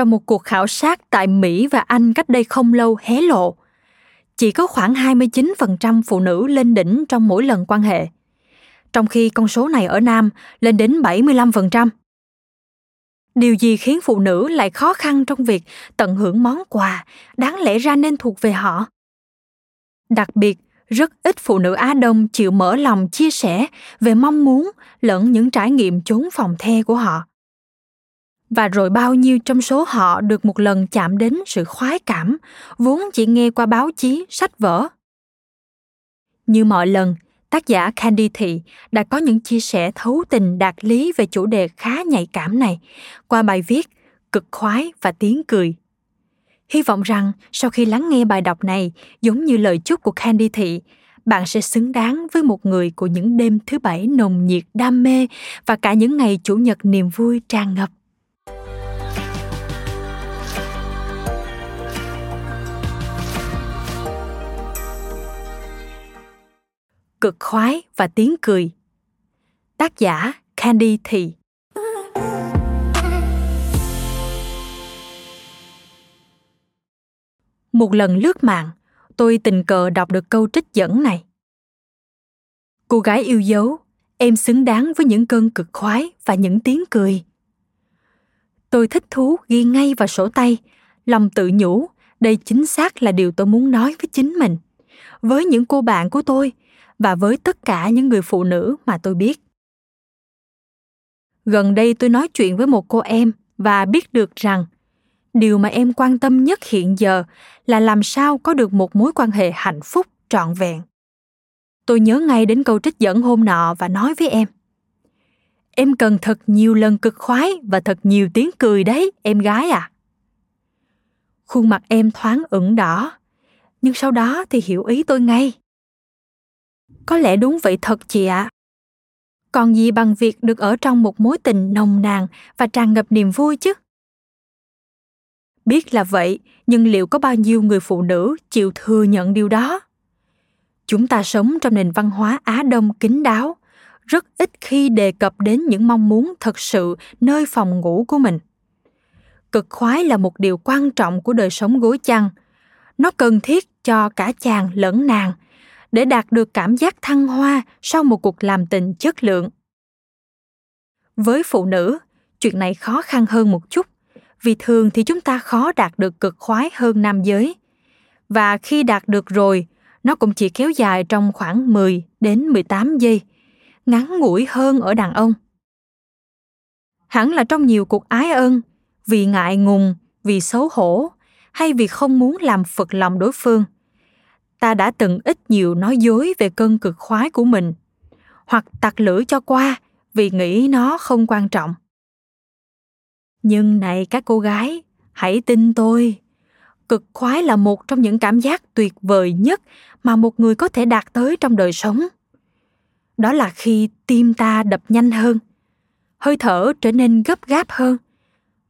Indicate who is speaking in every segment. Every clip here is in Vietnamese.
Speaker 1: Trong một cuộc khảo sát tại Mỹ và Anh cách đây không lâu hé lộ. Chỉ có khoảng 29% phụ nữ lên đỉnh trong mỗi lần quan hệ, trong khi con số này ở nam lên đến 75%. Điều gì khiến phụ nữ lại khó khăn trong việc tận hưởng món quà đáng lẽ ra nên thuộc về họ? Đặc biệt, rất ít phụ nữ Á Đông chịu mở lòng chia sẻ về mong muốn lẫn những trải nghiệm chốn phòng the của họ và rồi bao nhiêu trong số họ được một lần chạm đến sự khoái cảm, vốn chỉ nghe qua báo chí, sách vở. Như mọi lần, tác giả candy thị đã có những chia sẻ thấu tình đạt lý về chủ đề khá nhạy cảm này qua bài viết cực khoái và tiếng cười. Hy vọng rằng sau khi lắng nghe bài đọc này, giống như lời chúc của candy thị, bạn sẽ xứng đáng với một người của những đêm thứ bảy nồng nhiệt, đam mê và cả những ngày chủ nhật niềm vui tràn ngập. Cực khoái và tiếng cười. Tác giả Candy Thị Một lần lướt mạng, tôi tình cờ đọc được câu trích dẫn này. Cô gái yêu dấu, em xứng đáng với những cơn cực khoái và những tiếng cười. Tôi thích thú ghi ngay vào sổ tay, lòng tự nhủ, đây chính xác là điều tôi muốn nói với chính mình. Với những cô bạn của tôi, và với tất cả những người phụ nữ mà tôi biết. Gần đây tôi nói chuyện với một cô em và biết được rằng điều mà em quan tâm nhất hiện giờ là làm sao có được một mối quan hệ hạnh phúc trọn vẹn. Tôi nhớ ngay đến câu trích dẫn hôm nọ và nói với em em cần thật nhiều lần cực khoái và thật nhiều tiếng cười đấy, em gái à. Khuôn mặt em thoáng ửng đỏ, nhưng sau đó thì hiểu ý tôi ngay có lẽ đúng vậy thật chị ạ. Còn gì bằng việc được ở trong một mối tình nồng nàn và tràn ngập niềm vui chứ? Biết là vậy, nhưng liệu có bao nhiêu người phụ nữ chịu thừa nhận điều đó? Chúng ta sống trong nền văn hóa á đông kín đáo, rất ít khi đề cập đến những mong muốn thật sự nơi phòng ngủ của mình. Cực khoái là một điều quan trọng của đời sống gối chăn. Nó cần thiết cho cả chàng lẫn nàng để đạt được cảm giác thăng hoa sau một cuộc làm tình chất lượng. Với phụ nữ chuyện này khó khăn hơn một chút vì thường thì chúng ta khó đạt được cực khoái hơn nam giới. Và khi đạt được rồi nó cũng chỉ kéo dài trong khoảng 10 đến 18 giây, ngắn ngủi hơn ở đàn ông. Hẳn là trong nhiều cuộc ái ân, vì ngại ngùng, vì xấu hổ hay vì không muốn làm phật lòng đối phương – ta đã từng ít nhiều nói dối về cơn cực khoái của mình, hoặc tặc lưỡi cho qua vì nghĩ nó không quan trọng. Nhưng này các cô gái, hãy tin tôi, cực khoái là một trong những cảm giác tuyệt vời nhất mà một người có thể đạt tới trong đời sống. Đó là khi tim ta đập nhanh hơn, hơi thở trở nên gấp gáp hơn,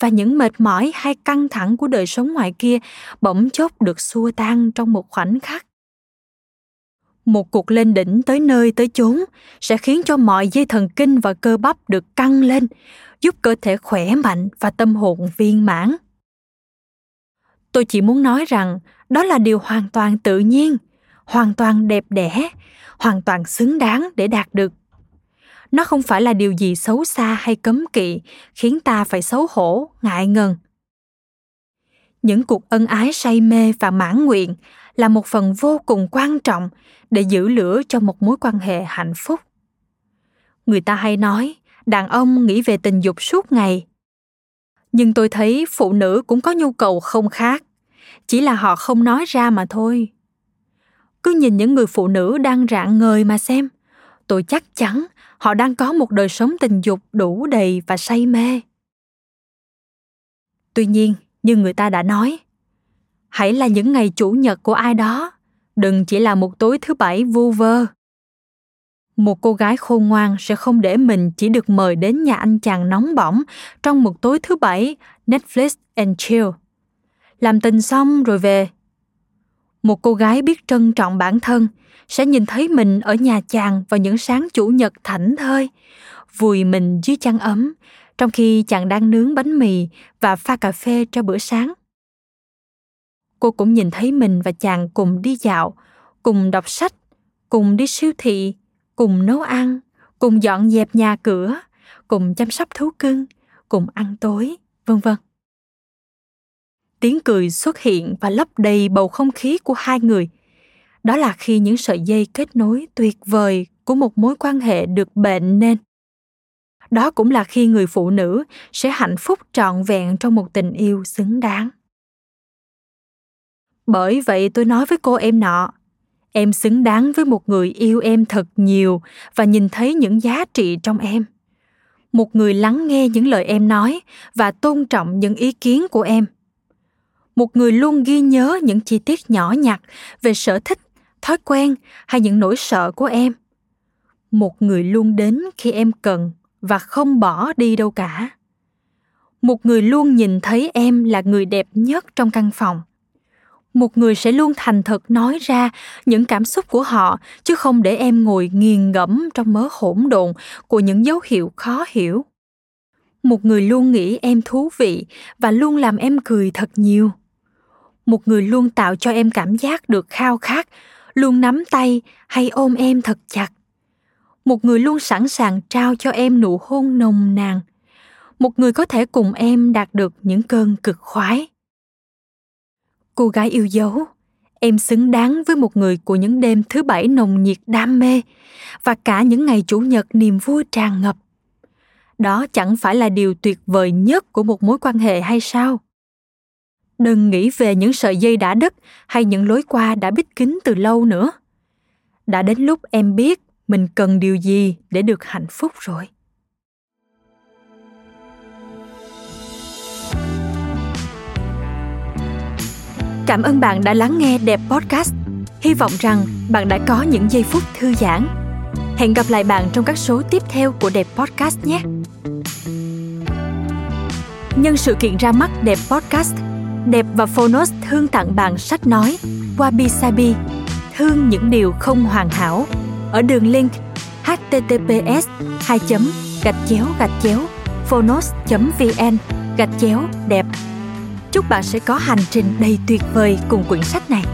Speaker 1: và những mệt mỏi hay căng thẳng của đời sống ngoài kia bỗng chốc được xua tan trong một khoảnh khắc một cuộc lên đỉnh tới nơi tới chốn sẽ khiến cho mọi dây thần kinh và cơ bắp được căng lên, giúp cơ thể khỏe mạnh và tâm hồn viên mãn. Tôi chỉ muốn nói rằng, đó là điều hoàn toàn tự nhiên, hoàn toàn đẹp đẽ, hoàn toàn xứng đáng để đạt được. Nó không phải là điều gì xấu xa hay cấm kỵ, khiến ta phải xấu hổ, ngại ngần những cuộc ân ái say mê và mãn nguyện là một phần vô cùng quan trọng để giữ lửa cho một mối quan hệ hạnh phúc. Người ta hay nói, đàn ông nghĩ về tình dục suốt ngày. Nhưng tôi thấy phụ nữ cũng có nhu cầu không khác, chỉ là họ không nói ra mà thôi. Cứ nhìn những người phụ nữ đang rạng ngời mà xem, tôi chắc chắn họ đang có một đời sống tình dục đủ đầy và say mê. Tuy nhiên như người ta đã nói hãy là những ngày chủ nhật của ai đó đừng chỉ là một tối thứ bảy vu vơ một cô gái khôn ngoan sẽ không để mình chỉ được mời đến nhà anh chàng nóng bỏng trong một tối thứ bảy Netflix and chill. Làm tình xong rồi về. Một cô gái biết trân trọng bản thân sẽ nhìn thấy mình ở nhà chàng vào những sáng chủ nhật thảnh thơi, vùi mình dưới chăn ấm, trong khi chàng đang nướng bánh mì và pha cà phê cho bữa sáng. Cô cũng nhìn thấy mình và chàng cùng đi dạo, cùng đọc sách, cùng đi siêu thị, cùng nấu ăn, cùng dọn dẹp nhà cửa, cùng chăm sóc thú cưng, cùng ăn tối, vân vân. Tiếng cười xuất hiện và lấp đầy bầu không khí của hai người. Đó là khi những sợi dây kết nối tuyệt vời của một mối quan hệ được bệnh nên. Đó cũng là khi người phụ nữ sẽ hạnh phúc trọn vẹn trong một tình yêu xứng đáng. Bởi vậy tôi nói với cô em nọ, em xứng đáng với một người yêu em thật nhiều và nhìn thấy những giá trị trong em. Một người lắng nghe những lời em nói và tôn trọng những ý kiến của em. Một người luôn ghi nhớ những chi tiết nhỏ nhặt về sở thích thói quen hay những nỗi sợ của em. Một người luôn đến khi em cần và không bỏ đi đâu cả. Một người luôn nhìn thấy em là người đẹp nhất trong căn phòng. Một người sẽ luôn thành thật nói ra những cảm xúc của họ, chứ không để em ngồi nghiền ngẫm trong mớ hỗn độn của những dấu hiệu khó hiểu. Một người luôn nghĩ em thú vị và luôn làm em cười thật nhiều. Một người luôn tạo cho em cảm giác được khao khát, luôn nắm tay hay ôm em thật chặt một người luôn sẵn sàng trao cho em nụ hôn nồng nàn. Một người có thể cùng em đạt được những cơn cực khoái. Cô gái yêu dấu, em xứng đáng với một người của những đêm thứ bảy nồng nhiệt đam mê và cả những ngày chủ nhật niềm vui tràn ngập. Đó chẳng phải là điều tuyệt vời nhất của một mối quan hệ hay sao? Đừng nghĩ về những sợi dây đã đứt hay những lối qua đã bít kín từ lâu nữa. Đã đến lúc em biết mình cần điều gì để được hạnh phúc rồi Cảm ơn bạn đã lắng nghe Đẹp Podcast. Hy vọng rằng bạn đã có những giây phút thư giãn. Hẹn gặp lại bạn trong các số tiếp theo của Đẹp Podcast nhé. Nhân sự kiện ra mắt Đẹp Podcast, Đẹp và Phonos thương tặng bạn sách nói Wabi Sabi, thương những điều không hoàn hảo ở đường link https 2 gạch chéo gạch chéo phonos vn gạch chéo. Đẹp chúc bạn sẽ có hành trình đầy tuyệt vời cùng quyển sách này.